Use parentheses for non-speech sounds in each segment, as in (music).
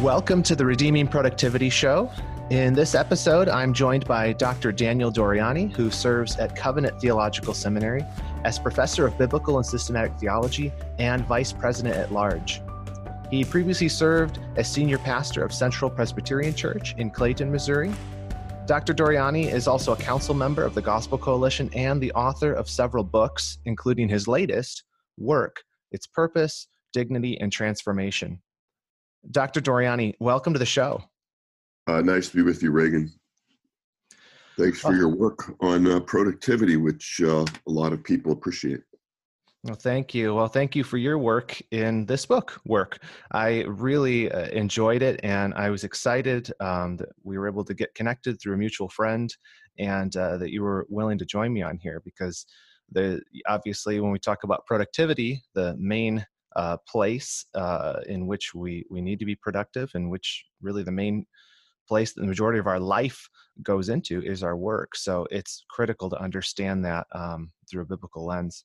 Welcome to the Redeeming Productivity Show. In this episode, I'm joined by Dr. Daniel Doriani, who serves at Covenant Theological Seminary as professor of biblical and systematic theology and vice president at large. He previously served as senior pastor of Central Presbyterian Church in Clayton, Missouri. Dr. Doriani is also a council member of the Gospel Coalition and the author of several books, including his latest, Work Its Purpose, Dignity, and Transformation. Dr. Doriani, welcome to the show. Uh, nice to be with you, Reagan. Thanks for your work on uh, productivity, which uh, a lot of people appreciate. Well, thank you. Well, thank you for your work in this book, Work. I really uh, enjoyed it and I was excited um, that we were able to get connected through a mutual friend and uh, that you were willing to join me on here because the obviously when we talk about productivity, the main uh, place uh, in which we, we need to be productive and which really the main place that the majority of our life goes into is our work. So it's critical to understand that um, through a biblical lens.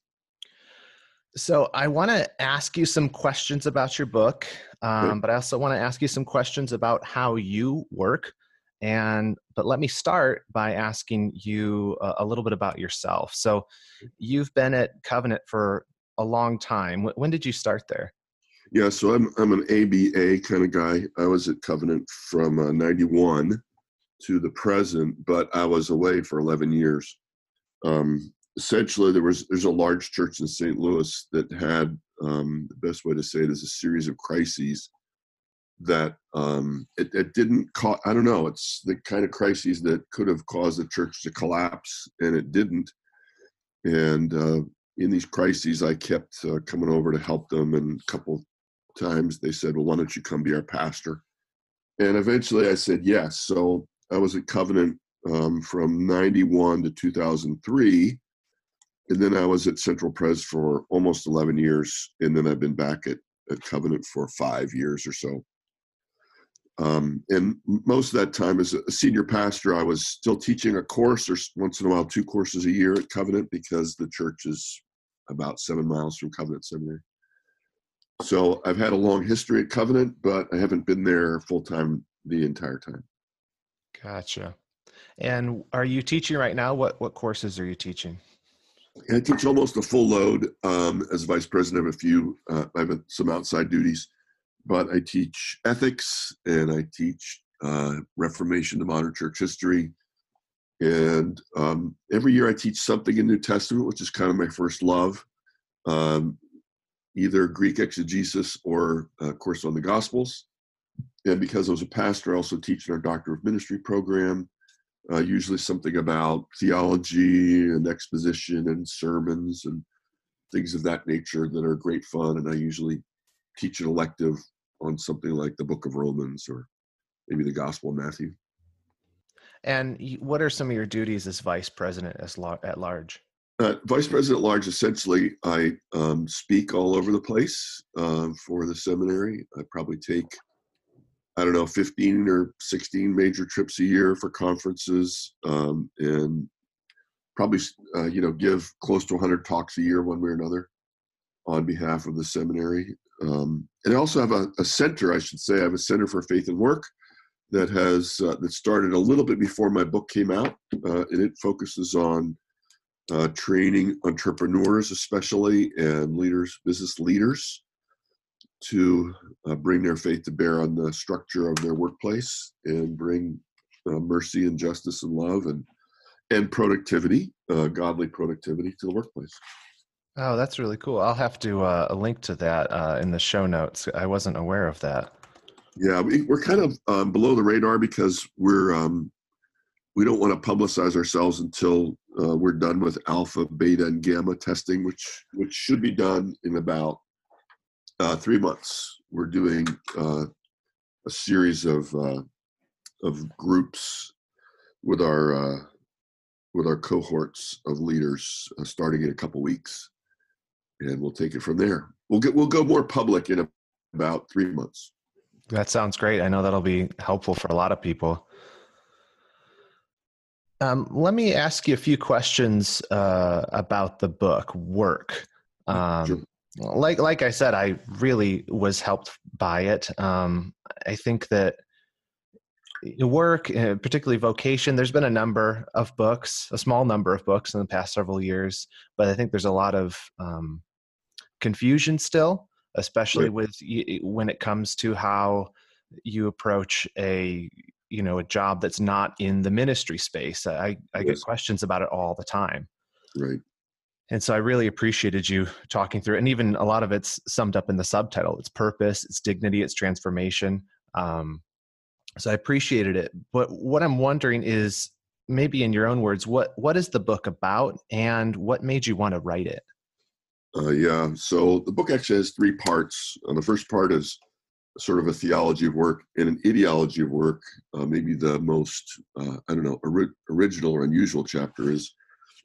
So I want to ask you some questions about your book, um, but I also want to ask you some questions about how you work. And but let me start by asking you a, a little bit about yourself. So you've been at Covenant for a long time. When did you start there? Yeah, so I'm I'm an ABA kind of guy. I was at Covenant from uh, '91 to the present, but I was away for 11 years. Um, essentially, there was there's a large church in St. Louis that had um, the best way to say it is a series of crises that um, it, it didn't cause. I don't know. It's the kind of crises that could have caused the church to collapse, and it didn't. And uh, in these crises, I kept uh, coming over to help them. And a couple times they said, "Well, why don't you come be our pastor?" And eventually, I said yes. So I was at Covenant um, from '91 to 2003, and then I was at Central Pres for almost 11 years, and then I've been back at, at Covenant for five years or so. Um, and most of that time as a senior pastor, I was still teaching a course or once in a while two courses a year at Covenant because the church is about seven miles from Covenant Seminary. So I've had a long history at Covenant, but I haven't been there full time the entire time. Gotcha. And are you teaching right now? What what courses are you teaching? I teach almost a full load um, as vice president of a few. Uh, I have some outside duties, but I teach ethics and I teach uh, Reformation to modern church history, and um, every year I teach something in New Testament, which is kind of my first love, um, either Greek exegesis or a course on the Gospels. And because I was a pastor, I also teach in our Doctor of Ministry program, uh, usually something about theology and exposition and sermons and things of that nature that are great fun. And I usually teach an elective on something like the book of Romans or maybe the Gospel of Matthew. And what are some of your duties as vice president as lar- at large? Uh, vice president at large, essentially, I um, speak all over the place uh, for the seminary. I probably take, I don't know, 15 or 16 major trips a year for conferences um, and probably, uh, you know, give close to 100 talks a year, one way or another, on behalf of the seminary. Um, and I also have a, a, center, I should say. I have a center for faith and work that has uh, that started a little bit before my book came out, uh, and it focuses on uh, training entrepreneurs, especially and leaders, business leaders, to uh, bring their faith to bear on the structure of their workplace and bring uh, mercy and justice and love and and productivity, uh, godly productivity to the workplace. Oh, that's really cool. I'll have to uh, link to that in the show notes. I wasn't aware of that. Yeah, we, are kind of um, below the radar because we're um, we don't want to publicize ourselves until uh, we're done with alpha, beta, and gamma testing, which which should be done in about uh, three months. We're doing uh, a series of uh, of groups with our uh, with our cohorts of leaders uh, starting in a couple weeks, and we'll take it from there. We'll get we'll go more public in about three months. That sounds great. I know that'll be helpful for a lot of people. Um, let me ask you a few questions uh, about the book Work. Um, sure. like like I said, I really was helped by it. Um, I think that work, uh, particularly vocation, there's been a number of books, a small number of books in the past several years, but I think there's a lot of um, confusion still, especially right. with when it comes to how you approach a you know a job that's not in the ministry space. I I yes. get questions about it all the time. Right. And so I really appreciated you talking through it. And even a lot of it's summed up in the subtitle. It's purpose, it's dignity, it's transformation. Um, so I appreciated it. But what I'm wondering is maybe in your own words, what what is the book about and what made you want to write it? Uh, yeah, so the book actually has three parts. Uh, the first part is sort of a theology of work and an ideology of work. Uh, maybe the most, uh, I don't know, ori- original or unusual chapter is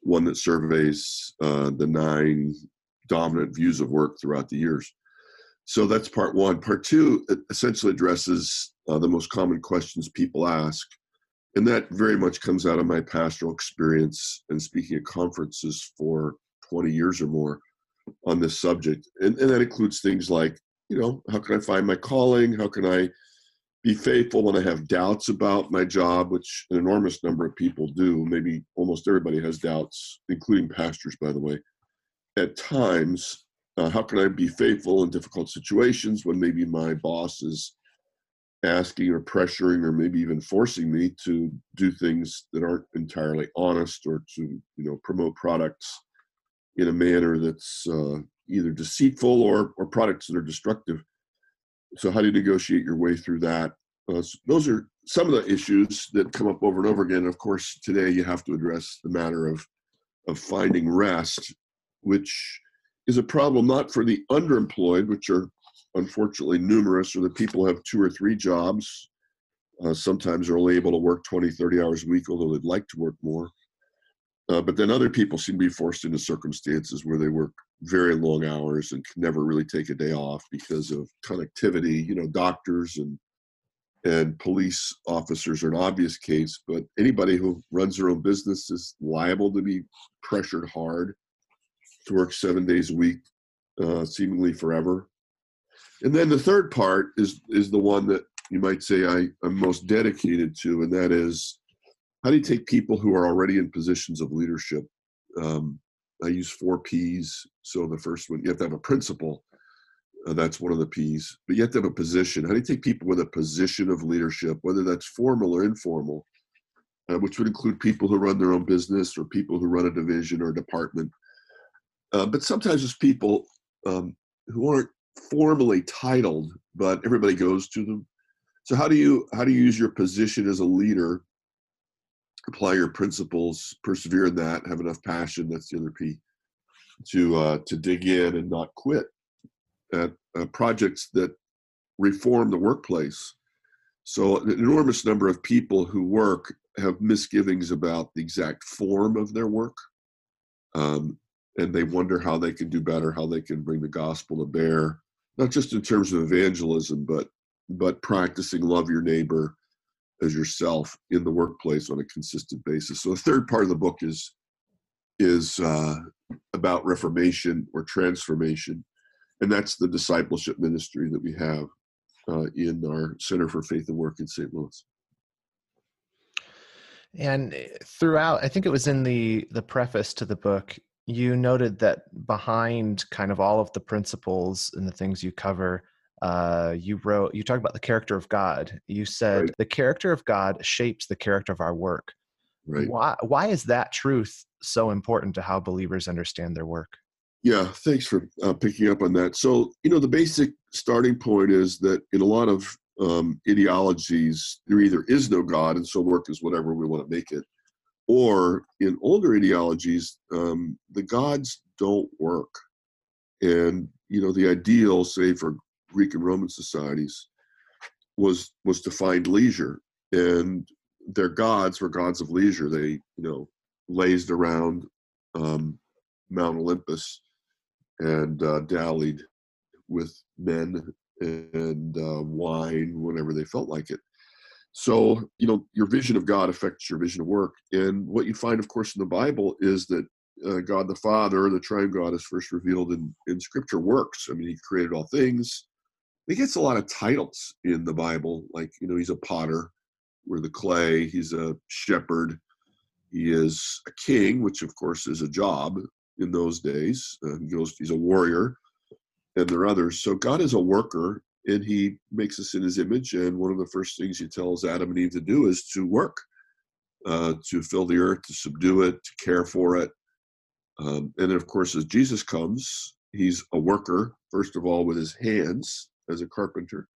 one that surveys the nine dominant views of work throughout the years. So that's part one. Part two essentially addresses the most common questions people ask. And that very much comes out of my pastoral experience and speaking at conferences for 20 years or more on this subject. And, and that includes things like, you know, how can I find my calling? How can I be faithful when I have doubts about my job, which an enormous number of people do. Maybe almost everybody has doubts, including pastors, by the way. At times, uh, how can I be faithful in difficult situations when maybe my boss is asking or pressuring or maybe even forcing me to do things that aren't entirely honest or to you know promote products in a manner that's uh, either deceitful or or products that are destructive. So how do you negotiate your way through that? Uh, those are some of the issues that come up over and over again. Of course today you have to address the matter of of finding rest which is a problem not for the underemployed which are unfortunately numerous or the people have two or three jobs uh, sometimes are only able to work 20 30 hours a week although they'd like to work more uh, but then other people seem to be forced into circumstances where they work very long hours and can never really take a day off because of connectivity. You know, doctors and and police officers are an obvious case, but anybody who runs their own business is liable to be pressured hard to work seven days a week, uh, seemingly forever. And then the third part is is the one that you might say I, I'm most dedicated to, and that is how do you take people who are already in positions of leadership? Um, I use four P's. So the first one, you have to have a principle. Uh, that's one of the P's. But you have to have a position. How do you take people with a position of leadership, whether that's formal or informal, uh, which would include people who run their own business or people who run a division or a department. Uh, but sometimes it's people um, who aren't formally titled, but everybody goes to them. So how do you how do you use your position as a leader apply your principles, persevere in that, have enough passion. That's the other P to uh, to dig in and not quit at uh, projects that reform the workplace. So an enormous number of people who work have misgivings about the exact form of their work, um, and they wonder how they can do better, how they can bring the gospel to bear, not just in terms of evangelism, but but practicing love your neighbor as yourself in the workplace on a consistent basis. So the third part of the book is is uh, about reformation or transformation, and that's the discipleship ministry that we have uh, in our Center for Faith and Work in St. Louis. And throughout, I think it was in the the preface to the book, you noted that behind kind of all of the principles and the things you cover uh, you wrote you talked about the character of god. You said right. the character of god shapes the character of our work. Right. Why why is that truth so important to how believers understand their work? Yeah thanks for uh, picking up on that. So you know the basic starting point is that in a lot of um, ideologies there either is no god and so work is whatever we want to make it or in older ideologies um, the gods don't work. And you know the ideal say for Greek and Roman societies was was to find leisure, and their gods were gods of leisure. They you know lazed around um, Mount Olympus and uh, dallied with men and uh, wine whenever they felt like it. So, you know, your vision of God affects your vision of work. And what you find, of course, in the Bible is that uh, God the Father, the Triune God, is first revealed in in Scripture works. I mean, He created all things. He gets a lot of titles in the Bible, like you know, He's a potter, we're the clay. He's a shepherd. He is a king, which of course is a job in those days. Uh, he goes, he's a warrior, and there are others. So God is a worker, and He makes us in His image. And one of the first things He tells Adam and Eve to do is to work, uh, to fill the earth, to subdue it, to care for it. Um, and then, of course, as Jesus comes, He's a worker first of all with His hands as a carpenter.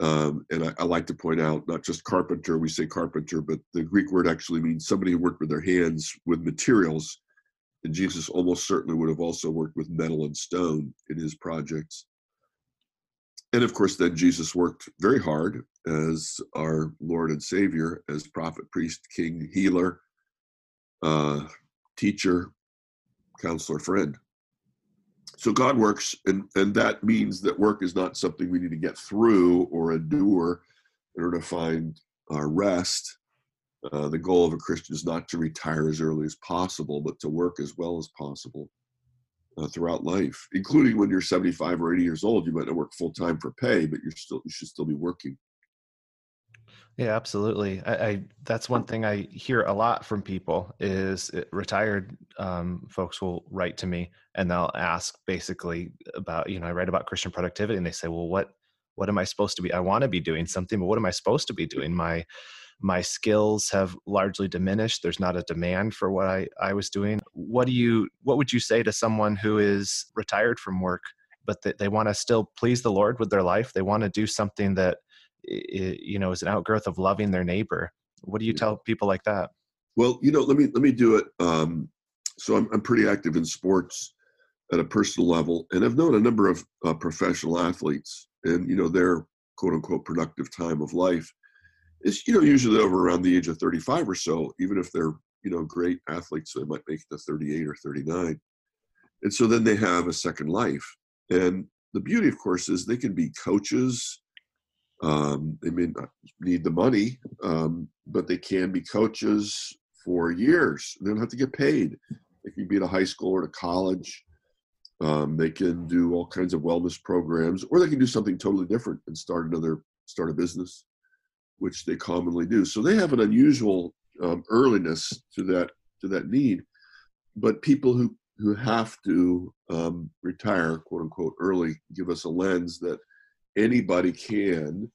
Um, and I, I, like to point out, not just carpenter, we say carpenter, but the Greek word actually means somebody who worked with their hands with materials and Jesus almost certainly would have also worked with metal and stone in his projects. And of course, then Jesus worked very hard as our Lord and Savior, as prophet, priest, king, healer, uh, teacher, counselor, friend. So God works, and, and that means that work is not something we need to get through or endure in order to find our rest. Uh, the goal of a Christian is not to retire as early as possible, but to work as well as possible uh, throughout life, including when you're 75 or 80 years old. You might not work full time for pay, but you're still you should still be working. Yeah, absolutely. I, I, that's one thing I hear a lot from people is it, retired um, folks will write to me and they'll ask basically about you know I write about Christian productivity and they say, well, what what am I supposed to be? I want to be doing something, but what am I supposed to be doing? My my skills have largely diminished there's not a demand for what i i was doing what do you what would you say to someone who is retired from work but they, they want to still please the lord with their life they want to do something that you know is an outgrowth of loving their neighbor. What do you tell people like that? Well you know let me let me do it um, so I'm, I'm pretty active in sports at a personal level and i've known a number of uh, professional athletes and you know their quote unquote productive time of life is you know usually over around the age of 35 or so even if they're you know great athletes they might make it to 38 or 39 and so then they have a second life and the beauty of course is they can be coaches um, they may not need the money um, but they can be coaches for years they don't have to get paid they can be at a high school or a college um, they can do all kinds of wellness programs or they can do something totally different and start another start a business which they commonly do. So they have an unusual um, earliness to that to that need. But people who who have to um, retire, quote unquote, early, give us a lens that anybody can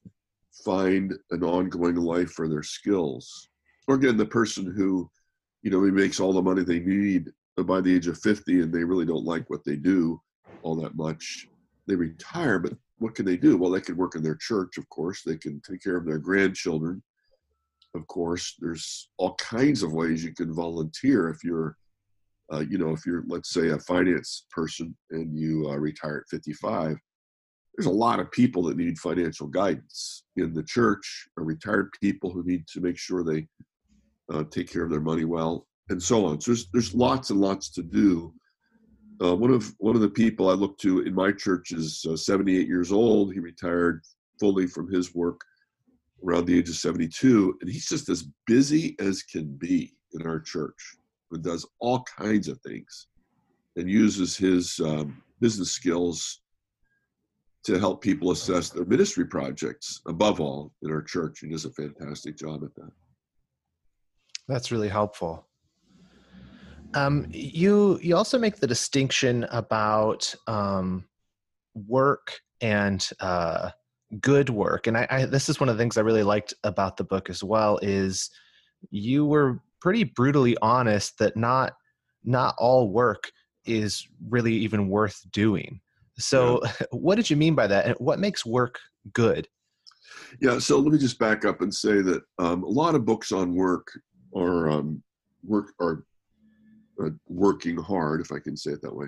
find an ongoing life for their skills. Or again, the person who, you know, he makes all the money they need by the age of 50 and they really don't like what they do all that much. They retire, but what can they do? Well, they can work in their church, of course. They can take care of their grandchildren. Of course, there's all kinds of ways you can volunteer if you're, uh, you know, if you're, let's say, a finance person and you uh, retire at 55. There's a lot of people that need financial guidance in the church, or retired people who need to make sure they uh, take care of their money well, and so on. So there's there's lots and lots to do uh, one of one of the people I look to in my church is uh, 78 years old. He retired fully from his work around the age of 72, and he's just as busy as can be in our church. And does all kinds of things, and uses his um, business skills to help people assess their ministry projects. Above all, in our church, he does a fantastic job at that. That's really helpful. Um, you you also make the distinction about um, work and uh, good work, and I, I, this is one of the things I really liked about the book as well. Is you were pretty brutally honest that not not all work is really even worth doing. So, yeah. (laughs) what did you mean by that, and what makes work good? Yeah, so let me just back up and say that um, a lot of books on work are um, work are uh, working hard, if I can say it that way,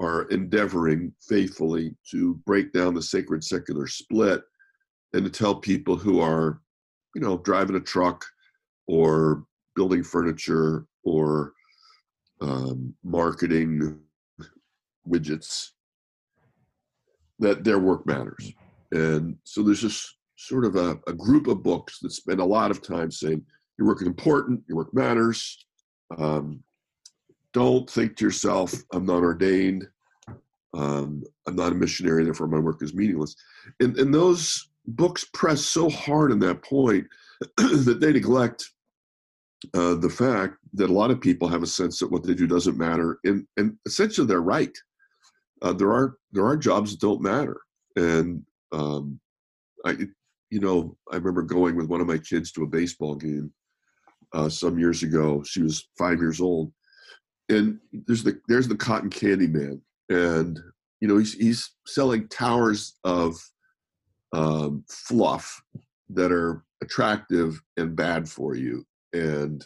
are endeavoring faithfully to break down the sacred secular split and to tell people who are, you know, driving a truck or building furniture or um, marketing widgets that their work matters. And so there's just sort of a, a group of books that spend a lot of time saying your work is important, your work matters. Um, don't think to yourself, I'm not ordained. Um, I'm not a missionary, therefore my work is meaningless. And, and those books press so hard on that point (clears throat) that they neglect uh, the fact that a lot of people have a sense that what they do doesn't matter, and, and essentially they're right. Uh, there are there are jobs that don't matter, and um, I, you know, I remember going with one of my kids to a baseball game uh, some years ago. She was five years old, and there's the there's the cotton candy man, and you know he's he's selling towers of um, fluff that are attractive and bad for you, and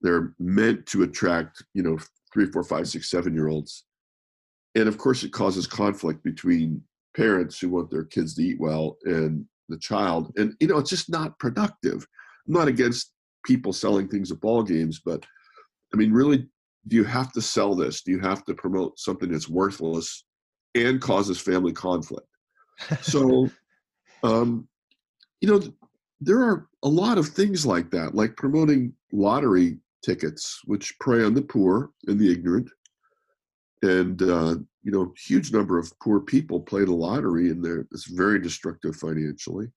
they're meant to attract you know three, four, five, six, seven year olds, and of course it causes conflict between parents who want their kids to eat well and the child, and you know it's just not productive. I'm not against people selling things at ball games, but I mean, really, do you have to sell this? Do you have to promote something that's worthless and causes family conflict? so, (laughs) um, you know, there are a lot of things like that, like promoting lottery tickets, which prey on the poor and the ignorant. And uh, you know, huge number of poor people play the lottery, and they're it's very destructive financially.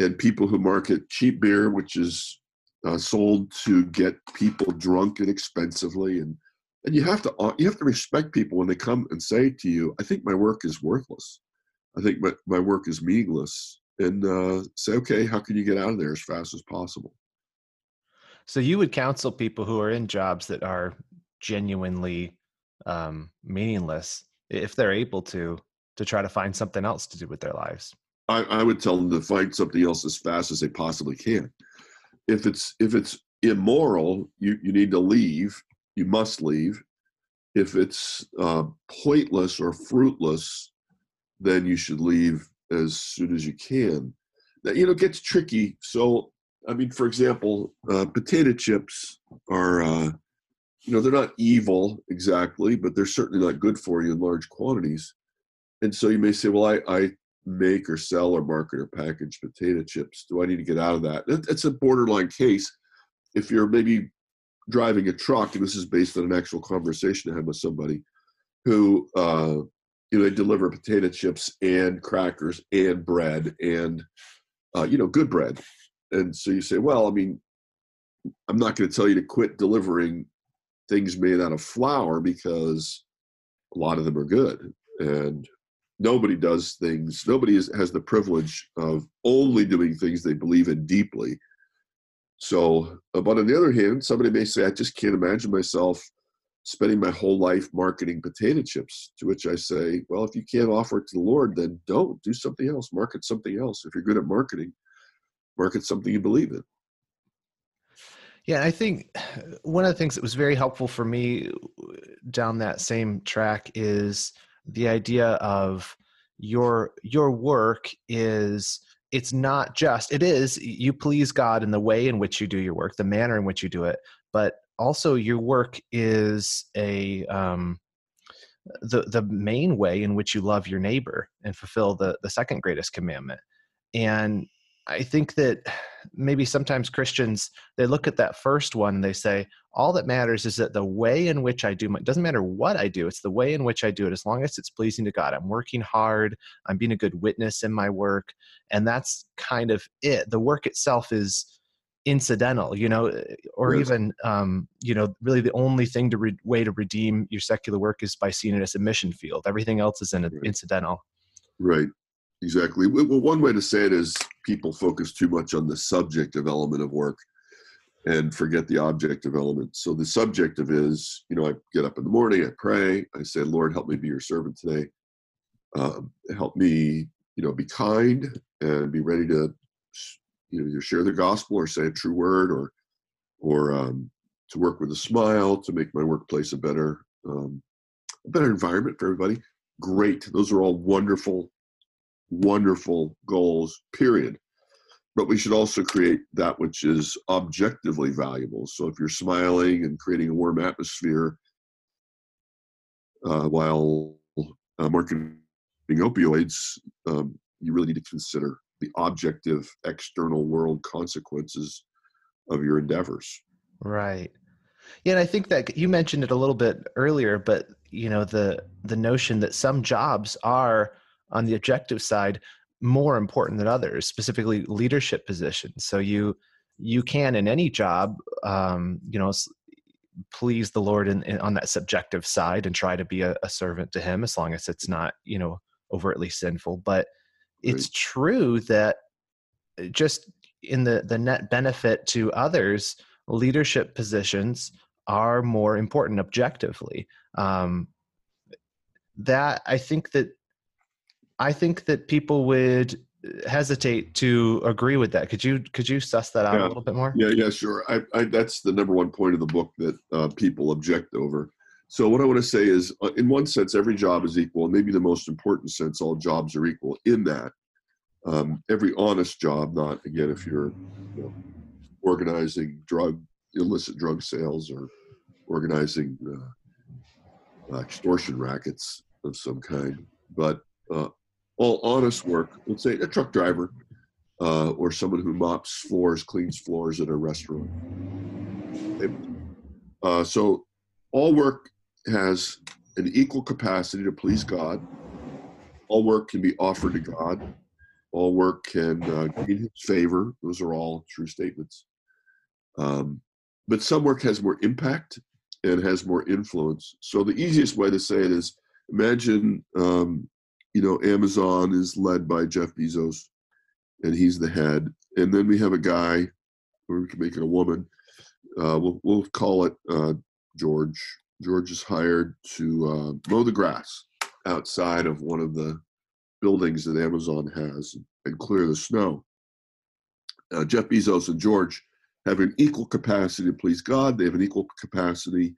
And people who market cheap beer, which is uh, sold to get people drunk inexpensively and and you have to uh, you have to respect people when they come and say to you i think my work is worthless. I think my, my work is meaningless. And uh, say okay how can you get out of there as fast as possible? So you would counsel people who are in jobs that are genuinely um, meaningless if they're able to to try to find something else to do with their lives I, I would tell them to find something else as fast as they possibly can if it's if it's immoral, you you need to leave. You must leave. If it's uh, pointless or fruitless, then you should leave as soon as you can. That you know gets tricky. So I mean, for example, uh, potato chips are uh, you know they're not evil exactly, but they're certainly not good for you in large quantities. And so you may say, well, I, I make or sell or market or package potato chips? Do I need to get out of that? It's a borderline case. If you're maybe driving a truck, and this is based on an actual conversation I had with somebody who, uh, you know, they deliver potato chips and crackers and bread and, uh, you know, good bread. And so you say, well, I mean, I'm not going to tell you to quit delivering things made out of flour because a lot of them are good. And nobody does things nobody is, has the privilege of only doing things they believe in deeply. So uh, but on the other hand somebody may say i just can't imagine myself spending my whole life marketing potato chips to which i say well if you can't offer it to the lord then don't. Do something else. Market something else. If you're good at marketing market something you believe in yeah, I think (sighs) one of the things that was very helpful for me down that same track is the idea of your your work is it's not just it is you please god in the way in which you do your work the manner in which you do it but also your work is a um, the the main way in which you love your neighbor and fulfill the the second greatest commandment. And I think that maybe sometimes Christians they look at that first one and they say all that matters is that the way in which I do my doesn't matter what I do it's the way in which I do it. As long as it's pleasing to God I'm working hard I'm being a good witness in my work and that's kind of it. The work itself is incidental you know or yes. even um, you know really the only thing to re- way to redeem your secular work is by seeing it as a mission field. Everything else is in right. incidental. Right Exactly. Well, one way to say it is people focus too much on the subjective element of work and forget the objective element. So the subjective is, you know, I get up in the morning, I pray, I say, Lord, help me be your servant today. Um, help me, you know, be kind and be ready to, you know, either share the gospel or say a true word or, or um, to work with a smile to make my workplace a better, um, a better environment for everybody. Great. Those are all wonderful wonderful goals, period. But we should also create that which is objectively valuable. So if you're smiling and creating a warm atmosphere uh, while uh, marketing opioids, um, you really need to consider the objective external world consequences of your endeavors. Right. Yeah, and I think that you mentioned it a little bit earlier, but you know the the notion that some jobs are on the objective side more important than others, specifically leadership positions. So you you can in any job, um, you know, please the Lord in, in, on that subjective side and try to be a, a, servant to Him, as long as it's not you know overtly sinful. But it's right. true that uh, just in the the net benefit to others, leadership positions are more important objectively. Um, that I think that I think that people would hesitate to agree with that. Could you could you suss that out yeah. a little bit more? Yeah, yeah, sure. I, I, that's the number one point of the book that uh, people object over. So what I want to say is, uh, in one sense, every job is equal, and maybe the most important sense, all jobs are equal. In that, um, every honest job, not again if you're you know, organizing drug illicit drug sales or organizing uh, extortion rackets of some kind, but uh, all honest work, let's say a truck driver uh, or someone who mops floors, cleans floors at a restaurant. Uh, so all work has an equal capacity to please God. All work can be offered to God. All work can uh, gain His favor. Those are all true statements. Um, but some work has more impact and has more influence. So the easiest way to say it is imagine um, you know, Amazon is led by Jeff Bezos, and he's the head. And then we have a guy, or we can make it a woman. Uh, we'll we'll call it uh, George. George is hired to uh, mow the grass outside of one of the buildings that Amazon has and clear the snow. Uh, Jeff Bezos and George have an equal capacity to please God. They have an equal capacity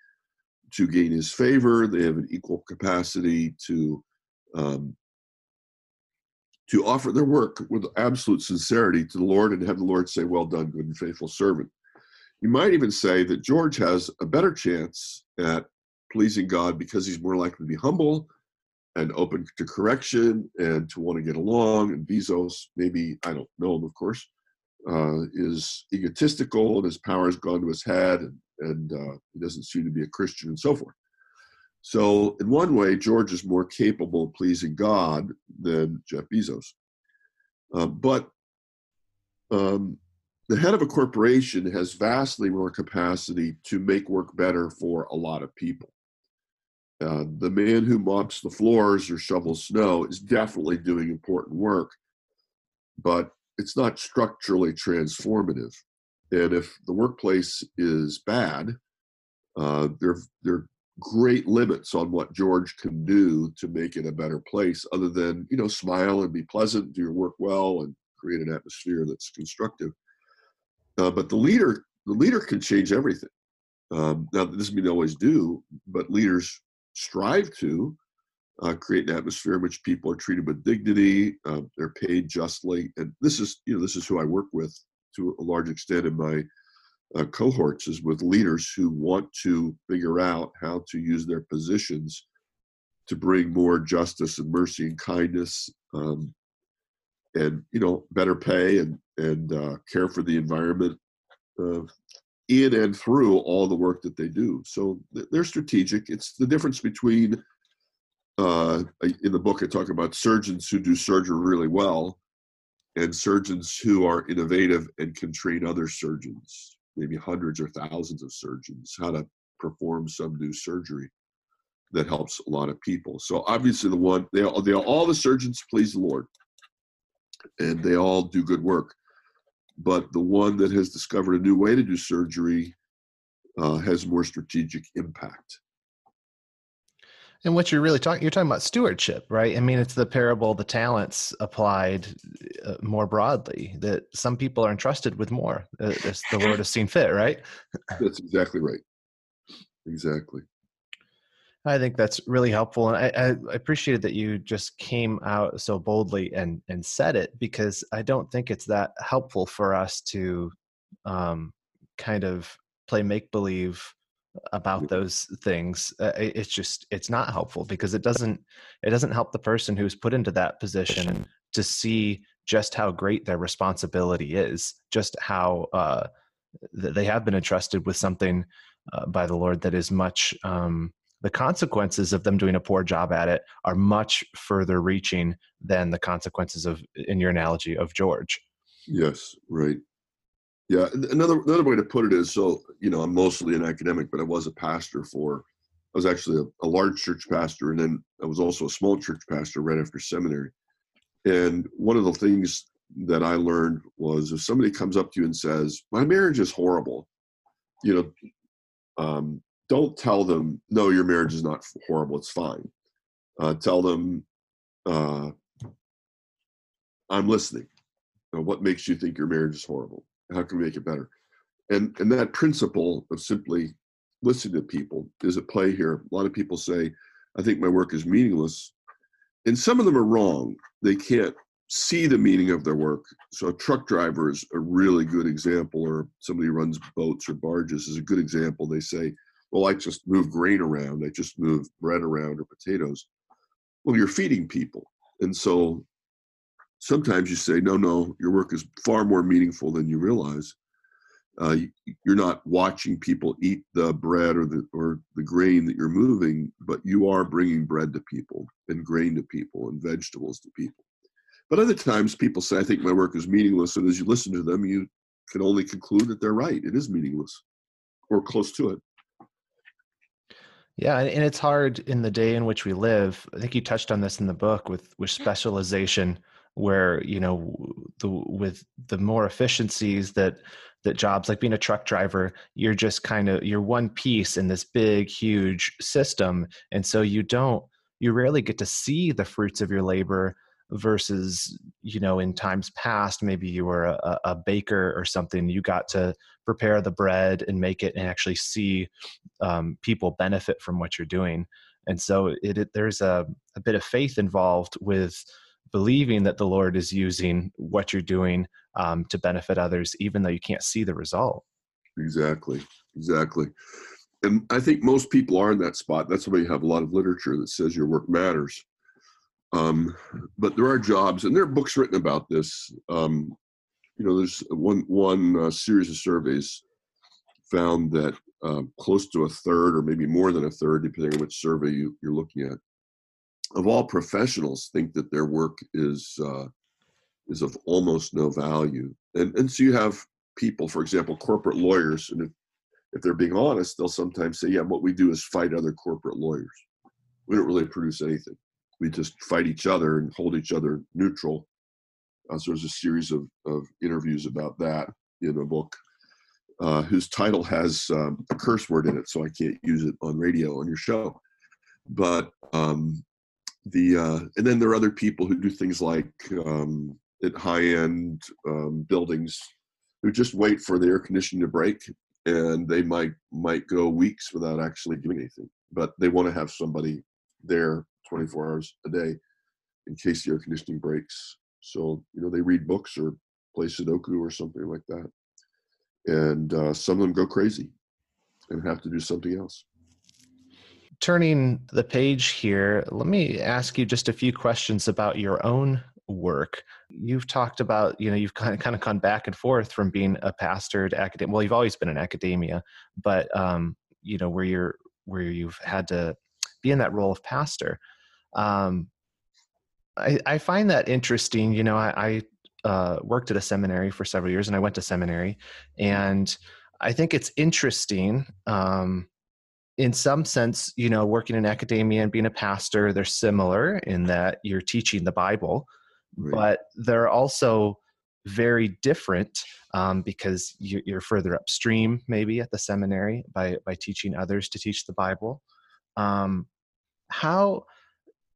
to gain His favor. They have an equal capacity to um, to offer their work with absolute sincerity to the Lord and have the Lord say, Well done, good and faithful servant. You might even say that George has a better chance at pleasing God because he's more likely to be humble and open to correction and to want to get along. And Bezos, maybe, I don't know him, of course, uh, is egotistical and his power has gone to his head and, and uh, he doesn't seem to be a Christian and so forth. So, in one way, George is more capable of pleasing God than Jeff Bezos. Uh, but um, the head of a corporation has vastly more capacity to make work better for a lot of people. Uh, the man who mops the floors or shovels snow is definitely doing important work, but it's not structurally transformative. And if the workplace is bad, uh, there, there great limits on what George can do to make it a better place, other than you know smile and be pleasant, do your work well, and create an atmosphere that's constructive. Uh, but the leader, the leader can change everything. Um, now, this doesn't mean they always do, but leaders strive to uh, create an atmosphere in which people are treated with dignity, uh, they're paid justly, and this is you know this is who I work with to a large extent in my uh, cohorts is with leaders who want to figure out how to use their positions to bring more justice and mercy and kindness um, and you know better pay and and uh, care for the environment uh, in and through all the work that they do. So they're strategic. It's the difference between uh, in the book i talk about surgeons who do surgery really well and surgeons who are innovative and can train other surgeons maybe hundreds or thousands of surgeons how to perform some new surgery that helps a lot of people. So obviously the one they all, they all the surgeons please the Lord, and they all do good work. But the one that has discovered a new way to do surgery uh, has more strategic impact. And what you're really talking, you're talking about stewardship, right? I mean, it's the parable, the talents applied uh, more broadly. That some people are entrusted with more, uh, as the Lord has seen fit, right? That's exactly right. Exactly. I think that's really helpful, and I, I appreciated that you just came out so boldly and and said it because I don't think it's that helpful for us to um, kind of play make believe about those things uh, it's just it's not helpful because it doesn't it doesn't help the person who's put into that position to see just how great their responsibility is just how uh, they have been entrusted with something uh, by the Lord that is much. Um, the consequences of them doing a poor job at it are much further reaching than the consequences of, in your analogy, of George. Yes, right. Yeah, another another way to put it is so you know I'm mostly an academic, but I was a pastor for I was actually a, a large church pastor, and then I was also a small church pastor right after seminary. And one of the things that I learned was if somebody comes up to you and says, "My marriage is horrible," you know, um, don't tell them, "No, your marriage is not horrible; it's fine." Uh, tell them, uh, "I'm listening. What makes you think your marriage is horrible?" How can we make it better? And and that principle of simply listening to people is at play here. A lot of people say, I think my work is meaningless. And some of them are wrong. They can't see the meaning of their work. So a truck driver is a really good example, or somebody who runs boats or barges is a good example. They say, Well, I just move grain around, I just move bread around or potatoes. Well, you're feeding people. And so sometimes you say, no, no, your work is far more meaningful than you realize. Uh, you're not watching people eat the bread or the or the grain that you're moving, but you are bringing bread to people and grain to people and vegetables to people. But other times, people say, "I think my work is meaningless," and as you listen to them, you can only conclude that they're right. It is meaningless, or close to it. Yeah, and it's hard in the day in which we live. I think you touched on this in the book with with specialization where you know the with the more efficiencies that that jobs like being a truck driver you're just kind of you're one piece in this big huge system. And so you don't you rarely get to see the fruits of your labor versus you know in times past maybe you were a, a baker or something you got to prepare the bread and make it and actually see um, people benefit from what you're doing. And so it, it there's a, a bit of faith involved with believing that the Lord is using what you're doing um, to benefit others, even though you can't see the result. Exactly, exactly. And I think most people are in that spot. That's why you have a lot of literature that says your work matters. Um, but there are jobs, and there are books written about this. Um, you know, there's one one uh, series of surveys found that uh, close to a third, or maybe more than a third, depending on which survey you, you're looking at, of all professionals think that their work is uh, is of almost no value. And and so you have people, for example, corporate lawyers, and if, if they're being honest, they'll sometimes say, "Yeah, what we do is fight other corporate lawyers. We don't really produce anything. We just fight each other and hold each other neutral." Uh, so there's a series of, of interviews about that in a book uh, whose title has um, a curse word in it, so I can't use it on radio on your show. But um, the uh, and then there are other people who do things like um, at high end um, buildings who just wait for the air conditioning to break and they might might go weeks without actually doing anything but they want to have somebody there 24 hours a day in case the air conditioning breaks. So you know they read books or play sudoku or something like that and uh, some of them go crazy and have to do something else turning the page here, let me ask you just a few questions about your own work. You've talked about, you know, you've kind of kind of gone back and forth from being a pastor to academia. Well, you've always been in academia, but um, you know, where you're where you've had to be in that role of pastor. Um, I, I find that interesting. You know, I, I uh, worked at a seminary for several years, and I went to seminary, and I think it's interesting. Um, in some sense, you know, working in academia and being a pastor, they're similar in that you're teaching the Bible, right. but they're also very different um, because you're further upstream, maybe at the seminary by by teaching others to teach the Bible. Um, how,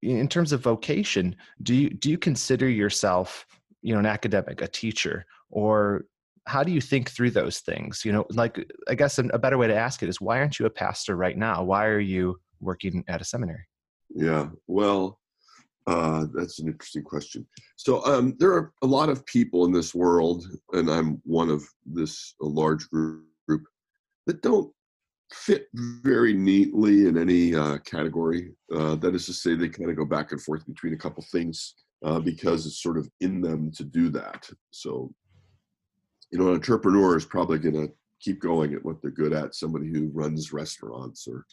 in terms of vocation, do you do you consider yourself, you know, an academic, a teacher, or how do you think through those things? You know like i guess a better way to ask it is why aren't you a pastor right now? Why are you working at a seminary? Yeah well uh, that's an interesting question. So um, there are a lot of people in this world and i'm one of this a large group, group that don't fit very neatly in any uh, category. Uh, that is to say they kind of go back and forth between a couple things uh, because it's sort of in them to do that. So you know, an entrepreneur is probably going to keep going at what they're good at. Somebody who runs restaurants or,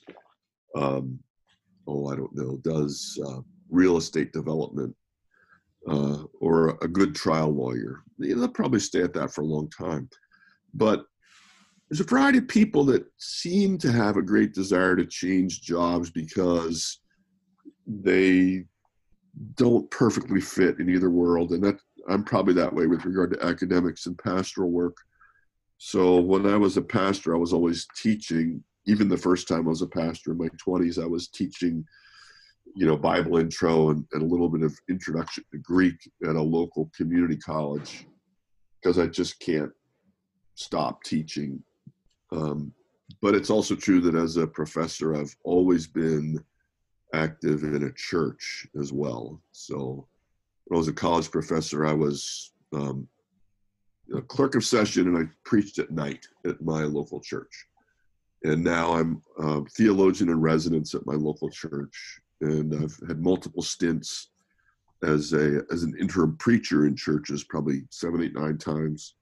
um, oh, I don't know, does uh, real estate development uh, or a good trial lawyer. They'll probably stay at that for a long time. But there's a variety of people that seem to have a great desire to change jobs because they don't perfectly fit in either world and that i'm probably that way with regard to academics and pastoral work. So when i was a pastor i was always teaching. Even the first time i was a pastor in my 20s i was teaching you know bible intro and, and a little bit of introduction to greek at a local community college because i just can't stop teaching. Um, but it's also true that as a professor i've always been active in a church as well. So when I was a college professor, I was um, a clerk of session and I preached at night at my local church. And now I'm a theologian in residence at my local church. And I've had multiple stints as a as an interim preacher in churches, probably seven, eight, nine times.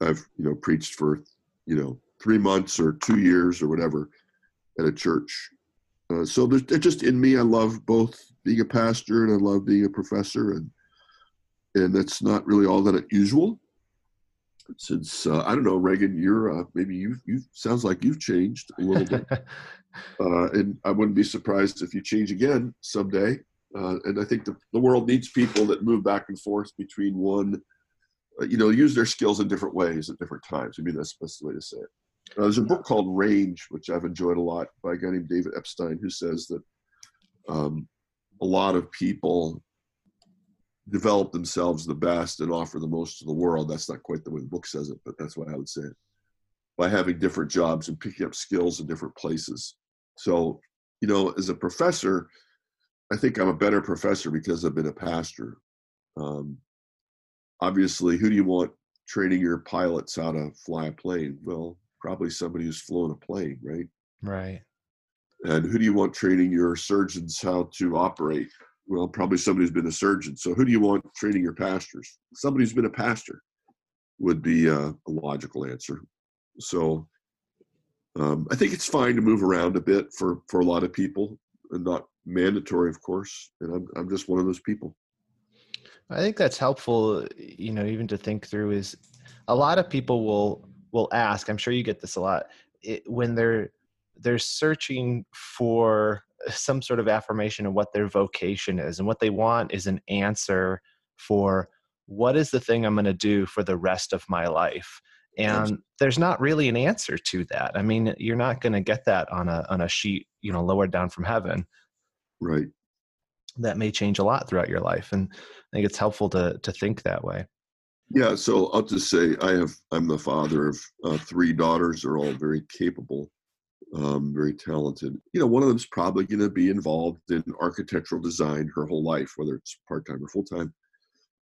I've you know preached for you know three months or two years or whatever at a church uh, so there's just in me. I love both being a pastor and I love being a professor, and and that's not really all that unusual. Since uh, I don't know, Reagan, you're uh, maybe you you sounds like you've changed a little bit, (laughs) uh, and I wouldn't be surprised if you change again someday. Uh, and I think the, the world needs people that move back and forth between one, uh, you know, use their skills in different ways at different times. I mean, that's the best way to say it. Uh, there's a book called Range, which I've enjoyed a lot by a guy named David Epstein, who says that um, a lot of people develop themselves the best and offer the most to the world. That's not quite the way the book says it, but that's what I would say. By having different jobs and picking up skills in different places. So, you know, as a professor, I think I'm a better professor because I've been a pastor. Um, obviously, who do you want training your pilots how to fly a plane? Well, probably somebody who's flown a plane, right? Right. And who do you want training your surgeons how to operate? Well, probably somebody who's been a surgeon. So who do you want training your pastors? Somebody who's been a pastor would be a, a logical answer. So um, I think it's fine to move around a bit for for a lot of people, and not mandatory, of course. And I'm I'm just one of those people. I think that's helpful. You know, even to think through is a lot of people will will ask i'm sure you get this a lot it, when they're they're searching for some sort of affirmation of what their vocation is and what they want is an answer for what is the thing i'm going to do for the rest of my life? And there's not really an answer to that. I mean you're not going to get that on a on a sheet you know lowered down from heaven. Right. That may change a lot throughout your life and i think it's helpful to to think that way yeah, so I'll just say I have I'm the father of uh, three daughters. They're all very capable, um, very talented. You know, one of them's probably going to be involved in architectural design her whole life, whether it's part time or full time.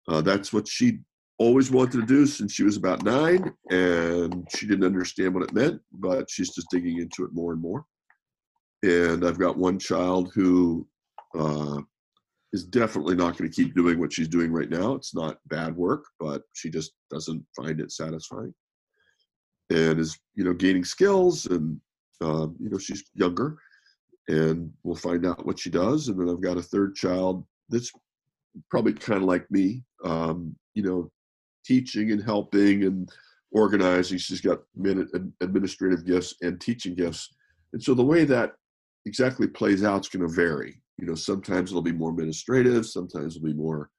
Uh, that's what she always wanted to do since she was about nine, and she didn't understand what it meant, but she's just digging into it more and more. And I've got one child who uh, is definitely not going to keep doing what she's doing right now. It's not bad work, but she just doesn't find it satisfying. And is you know gaining skills, and uh, you know she's younger, and we'll find out what she does. And then I've got a third child that's probably kind of like me, um, you know, teaching and helping and organizing. She's got administrative gifts and teaching gifts, and so the way that exactly plays out is going to vary you know sometimes it'll be more administrative sometimes it'll be more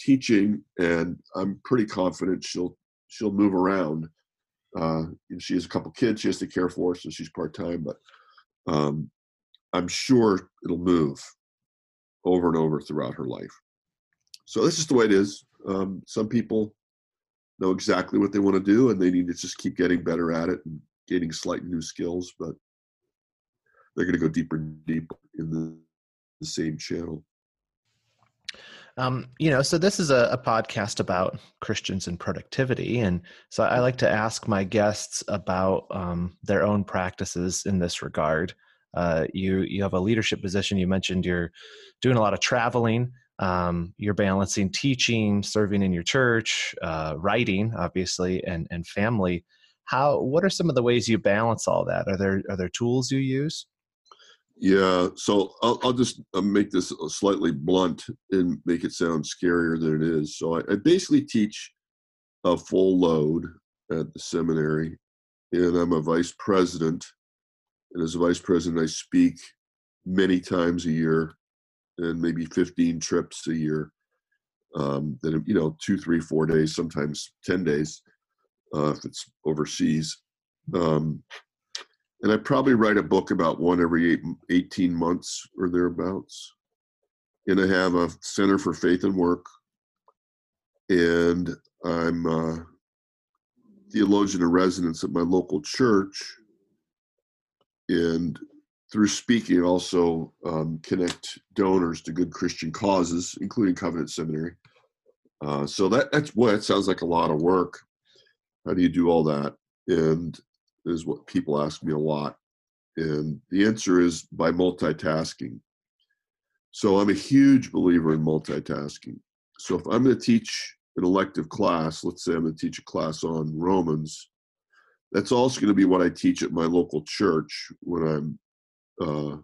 teaching and i'm pretty confident she'll she'll move around. Uh she has a couple kids she has to care for so she's part-time but um i'm sure it'll move over and over throughout her life. So this is the way it is. Um some people know exactly what they want to do and they need to just keep getting better at it and gaining slight new skills but they're going to go deeper and deeper in the the same channel. Um, you know, so this is a, a, podcast about Christians and productivity, and so I like to ask my guests about um, their own practices in this regard. Uh, you you have a leadership position. You mentioned you're doing a lot of traveling. Um, you're balancing teaching, serving in your church, uh, writing, obviously, and and family. how what are some of the ways you balance all that are there are there tools you use yeah so i'll, I'll just uh, make this slightly blunt and make it sound scarier than it is so i, I basically teach a full load at the seminary and i'm a vice president and as a vice president i speak many times a year and maybe 15 trips a year um, that you know two three four days sometimes 10 days uh, if it's overseas. Um, and I probably write a book about one every eight, 18 months or thereabouts. And I have a Center for Faith and Work. And I'm a theologian in residence at my local church. And through speaking, also um, connect donors to good Christian causes, including Covenant Seminary. Uh, so that that's boy, that sounds like a lot of work. How do you do all that? And is what people ask me a lot. And the answer is by multitasking. So I'm a huge believer in multitasking. So if I'm going to teach an elective class, let's say I'm going to teach a class on Romans, that's also going to be what I teach at my local church when I'm uh,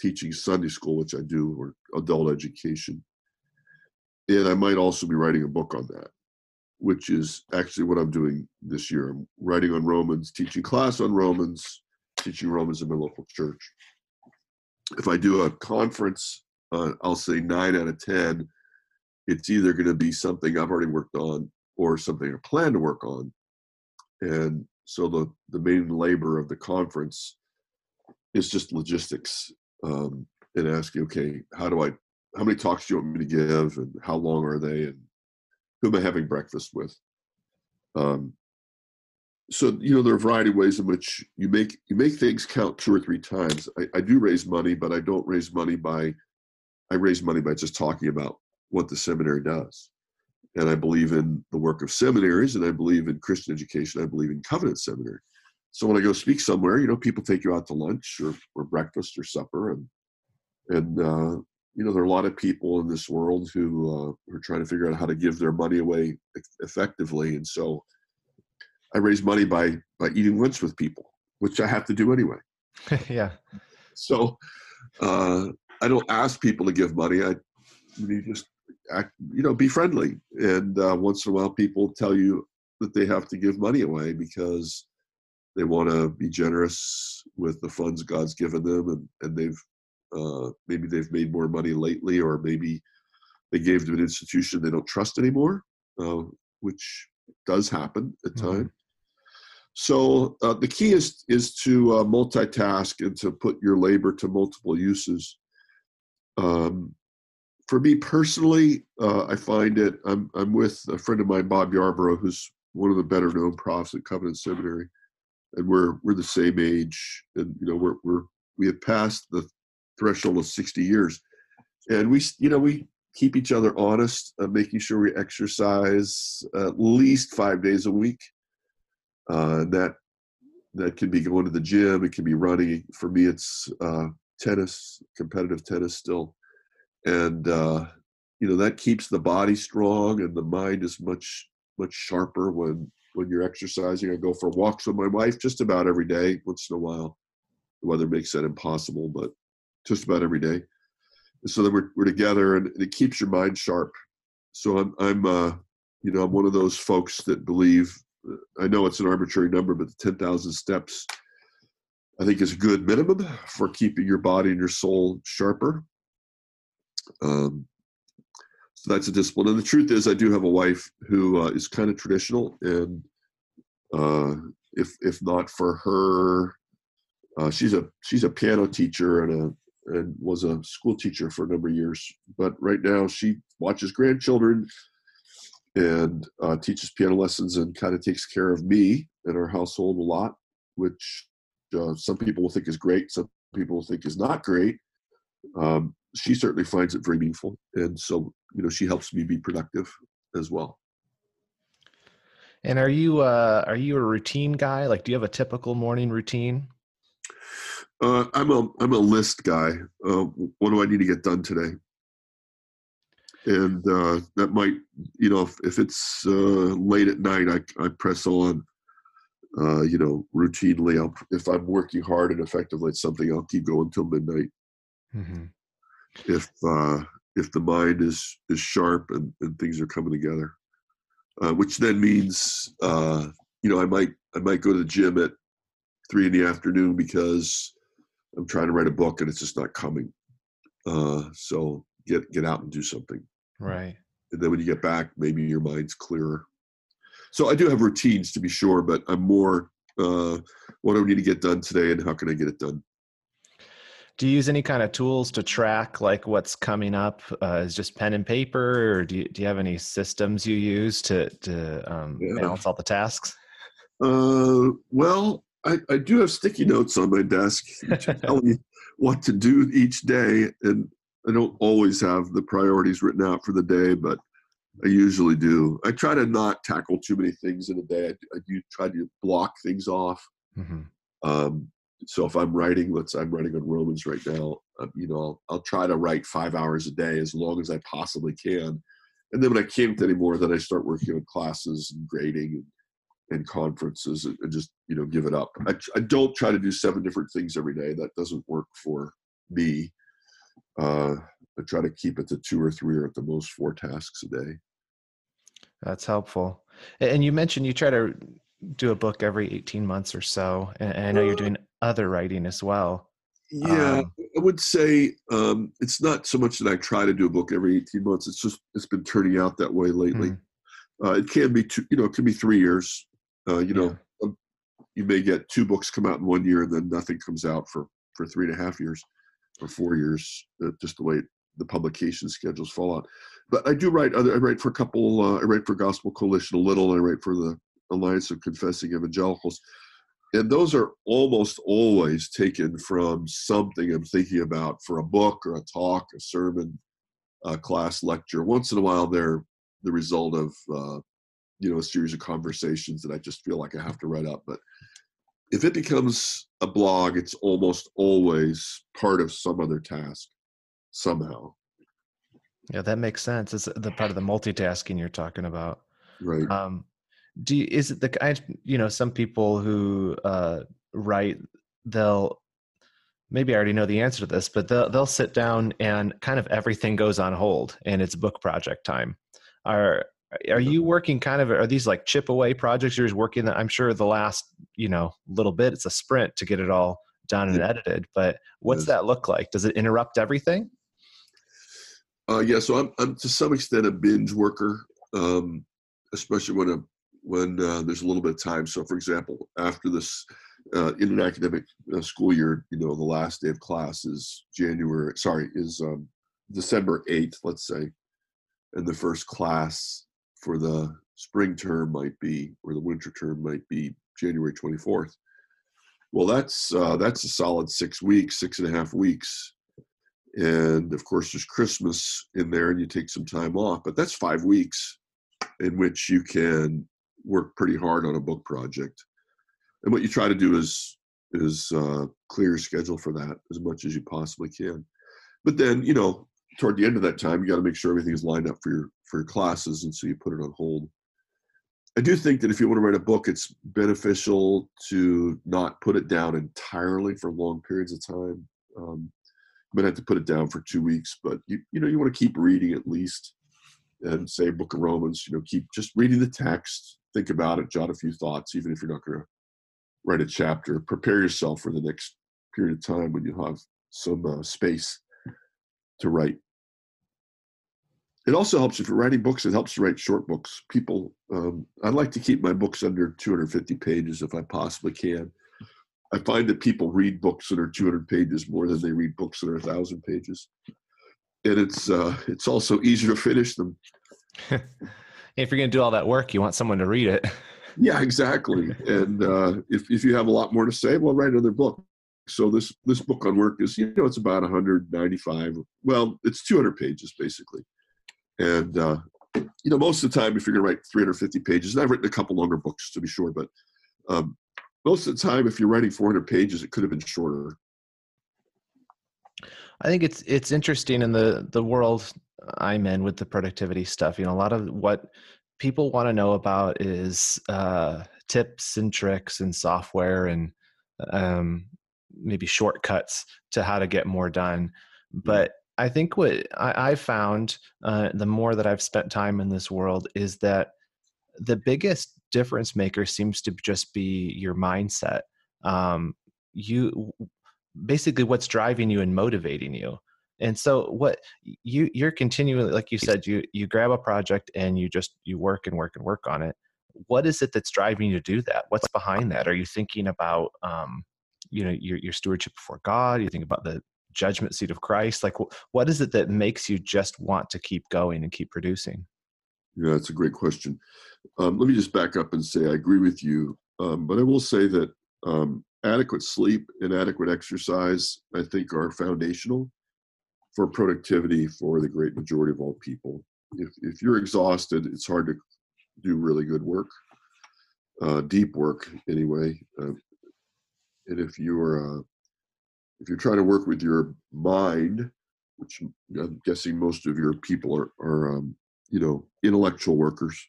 teaching Sunday school, which I do, or adult education. And I might also be writing a book on that which is actually what I'm doing this year. I'm writing on Romans, teaching class on Romans, teaching Romans in my local church. If I do a conference, uh, I'll say nine out of 10, it's either going to be something I've already worked on or something I plan to work on. And so the, the main labor of the conference is just logistics um, and asking, okay, how do I, how many talks do you want me to give and how long are they? And who am I having breakfast with? Um, so you know there are a variety of ways in which you make you make things count two or three times. I, I do raise money, but I don't raise money by I raise money by just talking about what the seminary does. And I believe in the work of seminaries, and I believe in Christian education. I believe in Covenant Seminary. So when I go speak somewhere, you know, people take you out to lunch or, or breakfast or supper, and and uh, you know, there are a lot of people in this world who uh, are trying to figure out how to give their money away effectively, and so I raise money by by eating lunch with people, which I have to do anyway. (laughs) yeah. So uh, I don't ask people to give money. I you just act, you know, be friendly, and uh, once in a while, people tell you that they have to give money away because they want to be generous with the funds God's given them, and and they've uh, maybe they've made more money lately, or maybe they gave to an institution they don't trust anymore, uh, which does happen at mm-hmm. times. So uh, the key is is to uh, multitask and to put your labor to multiple uses. Um, for me personally, uh, I find it. I'm I'm with a friend of mine, Bob Yarbrough, who's one of the better known profs at Covenant Seminary, and we're we're the same age, and you know we're we're we have passed the threshold of 60 years. And we, you know, we keep each other honest, uh, making sure we exercise at least five days a week. Uh, that that can be going to the gym. It can be running. For me, it's uh, tennis, competitive tennis still, and uh, you know that keeps the body strong and the mind is much much sharper when when you're exercising. I go for walks with my wife just about every day, once in a while. The weather makes that impossible, but just about every day. So that we're, we're together and it keeps your mind sharp. So I'm, I'm, uh, you know, I'm one of those folks that believe, uh, I know it's an arbitrary number, but the 10,000 steps, I think is a good minimum for keeping your body and your soul sharper. Um, so that's a discipline. And the truth is, I do have a wife who uh, is kind of traditional, and uh, if if not for her, uh, she's a she's a piano teacher and a and was a school teacher for a number of years. But right now, she watches grandchildren and uh, teaches piano lessons and kind of takes care of me and our household a lot, which uh, some people will think is great, some people think is not great. Um, she certainly finds it very meaningful, and so you know she helps me be productive as well. And are you uh, are you a routine guy? Like, do you have a typical morning routine? Uh, I'm a I'm a list guy. Uh, what do I need to get done today? And uh, that might, you know, if, if it's uh, late at night, I, I press on. Uh, you know, routinely, I'll, if I'm working hard and effectively at something, I'll keep going till midnight. Mm-hmm. If uh, if the mind is is sharp and, and things are coming together, uh, which then means uh, you know I might I might go to the gym at three in the afternoon because I'm trying to write a book and it's just not coming. Uh, so get get out and do something. Right. And then when you get back, maybe your mind's clearer. So I do have routines to be sure, but I'm more uh, what do I need to get done today and how can I get it done? Do you use any kind of tools to track like what's coming up? Uh, is just pen and paper, or do you, do you have any systems you use to to um, yeah. balance all the tasks? Uh, well, I, I do have sticky notes on my desk (laughs) telling me what to do each day, and I don't always have the priorities written out for the day, but I usually do. I try to not tackle too many things in a day. I, I do try to block things off. Mm-hmm. Um, so if I'm writing, let's I'm writing on Romans right now. Um, you know, I'll, I'll try to write five hours a day as long as I possibly can, and then when I can't anymore, then I start working on classes and grading and and conferences and, just you know give it up. I, I don't try to do seven different things every day. That doesn't work for me. Uh, I try to keep it to two or three or at the most four tasks a day. That's helpful. And you mentioned you try to do a book every 18 months or so. And I know you're uh doing other writing as well. Yeah, um, I would say um, it's not so much that I try to do a book every 18 months. It's just, it's been turning out that way lately. Hmm. Uh, it can be two, you know, it can be three years. Uh, you know, yeah. Um, you may get two books come out in one year and then nothing comes out for for three and a half years or four years. Uh, just the way the publication schedules fall out. But I do write other. I write for a couple. Uh, I write for Gospel Coalition a little. I write for the Alliance of Confessing Evangelicals, and those are almost always taken from something I'm thinking about for a book or a talk, a sermon, a class lecture. Once in a while, they're the result of uh, you know a series of conversations that I just feel like I have to write up. But if it becomes a blog, it's almost always part of some other task somehow. Yeah, that makes sense. It's the part of the multitasking you're talking about. Right. Um, do you, is it the kind you know some people who uh, write they'll maybe I already know the answer to this, but they'll they'll sit down and kind of everything goes on hold and it's book project time. Are are you working kind of are these like chip away projects? You're just working i'm sure the last you know little bit it's a sprint to get it all done and edited but what's that look like? Does it interrupt everything? Uh, yeah so I'm, I'm to some extent a binge worker um, especially when when uh, there's a little bit of time. So for example after this uh, in an academic uh, school year you know the last day of class is january sorry is um, december 8th let's say and the first class for the spring term might be, or the winter term might be January 24th. Well, that's uh, that's a solid six weeks, six and a half weeks, and of course there's Christmas in there, and you take some time off. But that's five weeks in which you can work pretty hard on a book project. And what you try to do is is uh, clear your schedule for that as much as you possibly can. But then, you know, toward the end of that time, you got to make sure everything is lined up for your for your classes, and so you put it on hold. I do think that if you want to write a book, it's beneficial to not put it down entirely for long periods of time. Um, you might have to put it down for two weeks, but you you know you want to keep reading at least, and say Book of Romans. You know, keep just reading the text, think about it, jot a few thoughts, even if you're not going to write a chapter. Prepare yourself for the next period of time when you have some uh, space to write it also helps if you're writing books. It helps to write short books. People, um, I like to keep my books under 250 pages if I possibly can. I find that people read books that are 200 pages more than they read books that are 1,000 pages, and it's uh, it's also easier to finish them. (laughs) if you're going to do all that work, you want someone to read it. yeah, exactly. And uh, if if you have a lot more to say, well, write another book. So this this book on work is you know it's about 195. Well, it's 200 pages basically and uh, you know, most of the time, if you're going to write 350 pages, and I've written a couple longer books to be sure, but um, most of the time, if you're writing 400 pages, it could have been shorter. I think it's it's interesting in the the world I'm in with the productivity stuff. You know, a lot of what people want to know about is uh, tips and tricks and software and um, maybe shortcuts to how to get more done. Mm-hmm. But I think what I, I found uh, the more that I've spent time in this world is that the biggest difference maker seems to just be your mindset. Um, you basically what's driving you and motivating you. And so what you you're continually like you said you you grab a project and you just you work and work and work on it. What is it that's driving you to do that? What's behind that? Are you thinking about um, you know your your stewardship before God? You think about the judgment seat of Christ? Like, what is it that makes you just want to keep going and keep producing? Yeah, that's a great question. Um, let me just back up and say I agree with you, um, but I will say that um, adequate sleep and adequate exercise, I think, are foundational for productivity for the great majority of all people. If if you're exhausted, it's hard to do really good work, uh, deep work anyway. Uh, and if you're uh, if you're trying to work with your mind, which I'm guessing most of your people are, are um, you know, intellectual workers,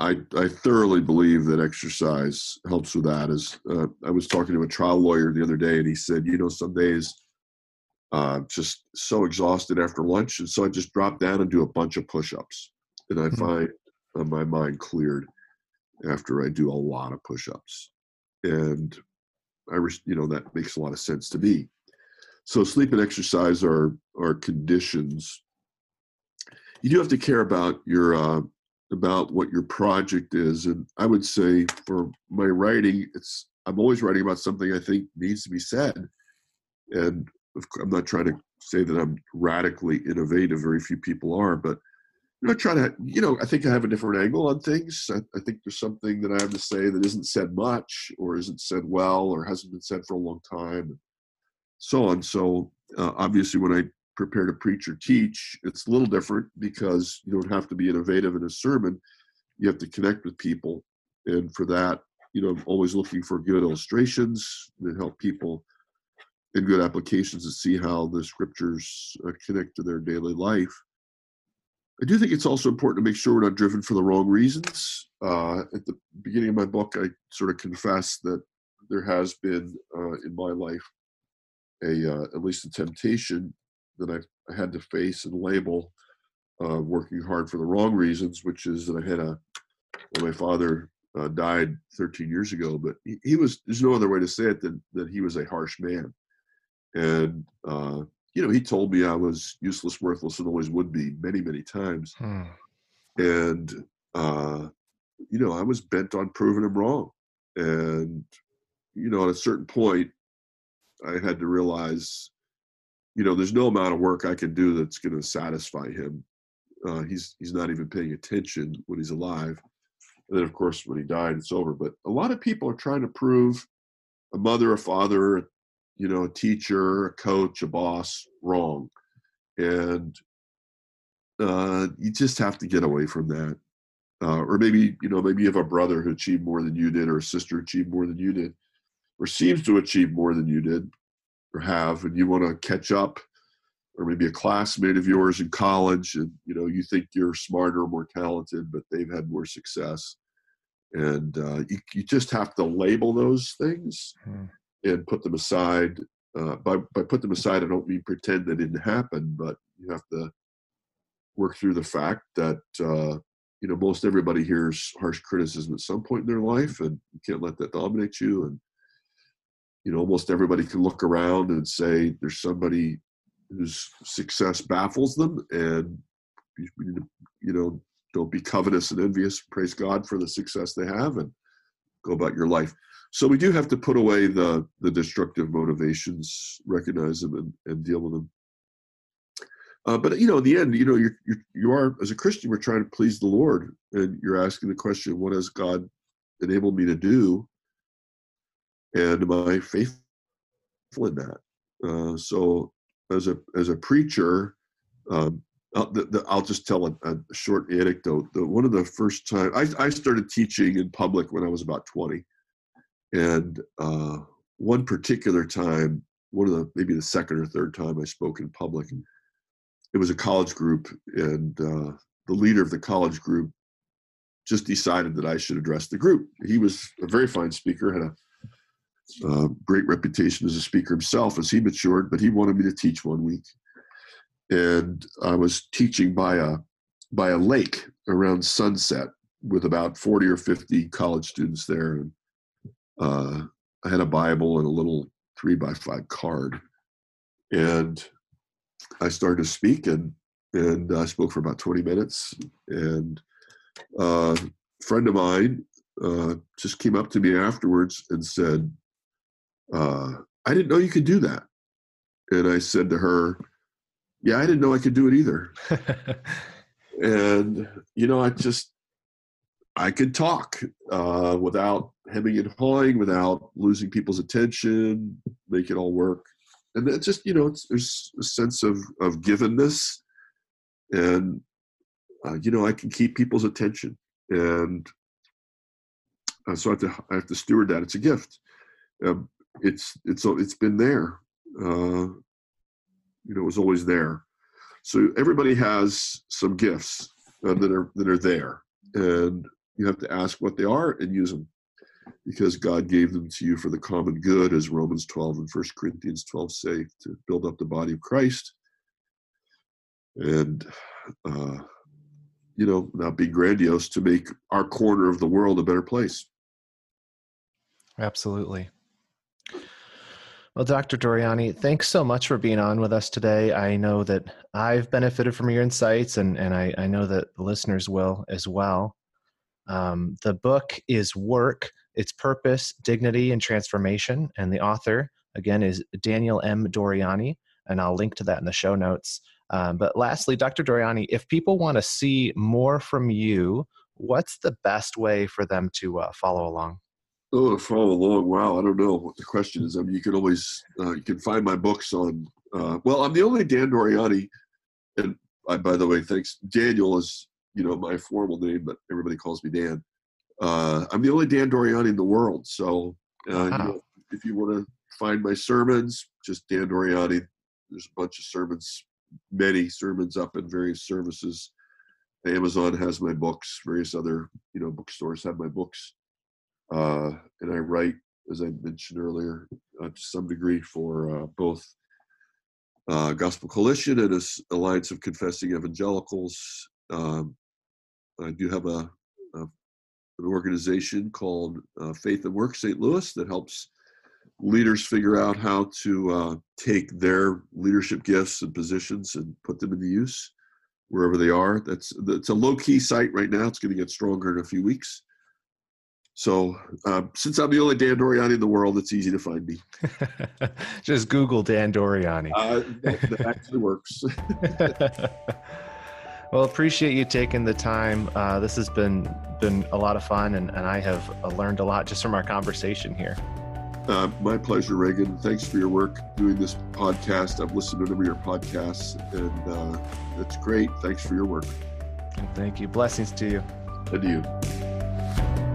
I, I thoroughly believe that exercise helps with that. As uh, I was talking to a trial lawyer the other day, and he said, you know, some days uh, just so exhausted after lunch, and so I just drop down and do a bunch of push-ups, and I mm-hmm. find uh, my mind cleared after I do a lot of push-ups, and I, you know, that makes a lot of sense to me. So sleep and exercise are are conditions. You do have to care about your uh, about what your project is, and I would say for my writing, it's I'm always writing about something I think needs to be said, and I'm not trying to say that I'm radically innovative. Very few people are, but I'm not trying to, you know, I think I have a different angle on things. I, I, think there's something that I have to say that isn't said much or isn't said well or hasn't been said for a long time, so on. So uh, obviously, when I prepare to preach or teach, it's a little different because you don't have to be innovative in a sermon. You have to connect with people. And for that, you know, I'm always looking for good illustrations that help people in good applications to see how the scriptures uh, connect to their daily life I do think it's also important to make sure we're not driven for the wrong reasons. Uh, at the beginning of my book, I sort of confess that there has been uh, in my life a uh, at least a temptation that I've had to face and label uh, working hard for the wrong reasons, which is that I had a well, my father uh, died 13 years ago, but he, he, was there's no other way to say it than that he was a harsh man, and uh, you know, he told me I was useless, worthless, and always would be many, many times. Hmm. And, uh, you know, I was bent on proving him wrong. And, you know, at a certain point, I had to realize, you know, there's no amount of work I can do that's going to satisfy him. Uh, he's he's not even paying attention when he's alive. And then, of course, when he died, it's over. But a lot of people are trying to prove a mother, a father, you know, a teacher, a coach, a boss wrong. And uh, you just have to get away from that. Uh, or maybe, you know, maybe you have a brother who achieved more than you did, or a sister achieved more than you did, or seems to achieve more than you did or have, and you want to catch up, or maybe a classmate of yours in college, and you know, you think you're smarter, more talented, but they've had more success. And uh, you, you just have to label those things. Hmm and put them aside. Uh, by by put them aside, I don't mean pretend they didn't happen, but you have to work through the fact that uh, you know most everybody hears harsh criticism at some point in their life, and you can't let that dominate you. And you know, almost everybody can look around and say there's somebody whose success baffles them, and you, you know, don't be covetous and envious. Praise God for the success they have, and go about your life. So we do have to put away the the destructive motivations, recognize them, and, and deal with them. Uh, but you know, in the end, you know, you're you are as a Christian, we're trying to please the Lord, and you're asking the question, what has God enabled me to do, and am I faithful in that? Uh, so, as a as a preacher, um, I'll, the, the, I'll, just tell a, a short anecdote. The, one of the first time I, I started teaching in public when I was about twenty and uh, one particular time, one of the maybe the second or third time I spoke in public, it was a college group, and uh, the leader of the college group just decided that I should address the group. He was a very fine speaker, had a uh, great reputation as a speaker himself as he matured, but he wanted me to teach one week. And I was teaching by a by a lake around sunset with about 40 or 50 college students there. And uh, I had a Bible and a little three by five card. And I started to speak and and I spoke for about 20 minutes. And uh, a friend of mine uh, just came up to me afterwards and said, uh, I didn't know you could do that. And I said to her, Yeah, I didn't know I could do it either. (laughs) and, you know, I just, I could talk uh, without hemming and hawing, without losing people's attention, make it all work. And that's just, you know, there's a sense of, of givenness and uh, you know I can keep people's attention, and uh, so I have to I have to steward that. It's a gift. Um, it's it's it's been there. Uh, you know, it was always there. So everybody has some gifts uh, that are that are there, and you have to ask what they are and use them because God gave them to you for the common good, as Romans 12 and 1 Corinthians 12 say, to build up the body of Christ. And uh, you know not be grandiose to make our corner of the world a better place. Absolutely. Well dr doriani thanks so much for being on with us today. I know that i've benefited from your insights and, and I, I know that the listeners will as well. Um, the book is work its purpose dignity and transformation and the author again is daniel m doriani and i'll link to that in the show notes um, but lastly, Dr. Doriani, if people want to see more from you, what's the best way for them to uh, follow along? Oh, follow along. Wow, I don't know what the question is. I mean, you can always uh, you can find my books on. Uh, well, I'm the only Dan Doriani, and I, by the way, thanks. Daniel is you know my formal name, but everybody calls me Dan. Uh, I'm the only Dan Doriani in the world. So uh, wow. you know, if you want to find my sermons, just Dan Doriani. There's a bunch of sermons many sermons up in various services. Amazon has my books. Various other you know bookstores have my books, uh, and I write, as I mentioned earlier, uh, to some degree for uh, both uh, Gospel Coalition and Alliance of Confessing Evangelicals. Um, I do have a, a an organization called uh, Faith and Work St. Louis that helps leaders figure out how to uh, take their leadership gifts and positions and put them into use wherever they are. That's it's a low key site right now. It's going to get stronger in a few weeks. So uh, since I'm the only Dan Doriani in the world, it's easy to find me. (laughs) Just Google Dan Doriani. Uh, that, that actually works. (laughs) well, appreciate you taking the time. Uh, this has been been a lot of fun, and, and I have uh, learned a lot just from our conversation here. Uh, my pleasure, Reagan. Thanks for your work doing this podcast. I've listened to number of your podcasts, and uh, that's great. Thanks for your work. Thank you. Blessings to you. And to you.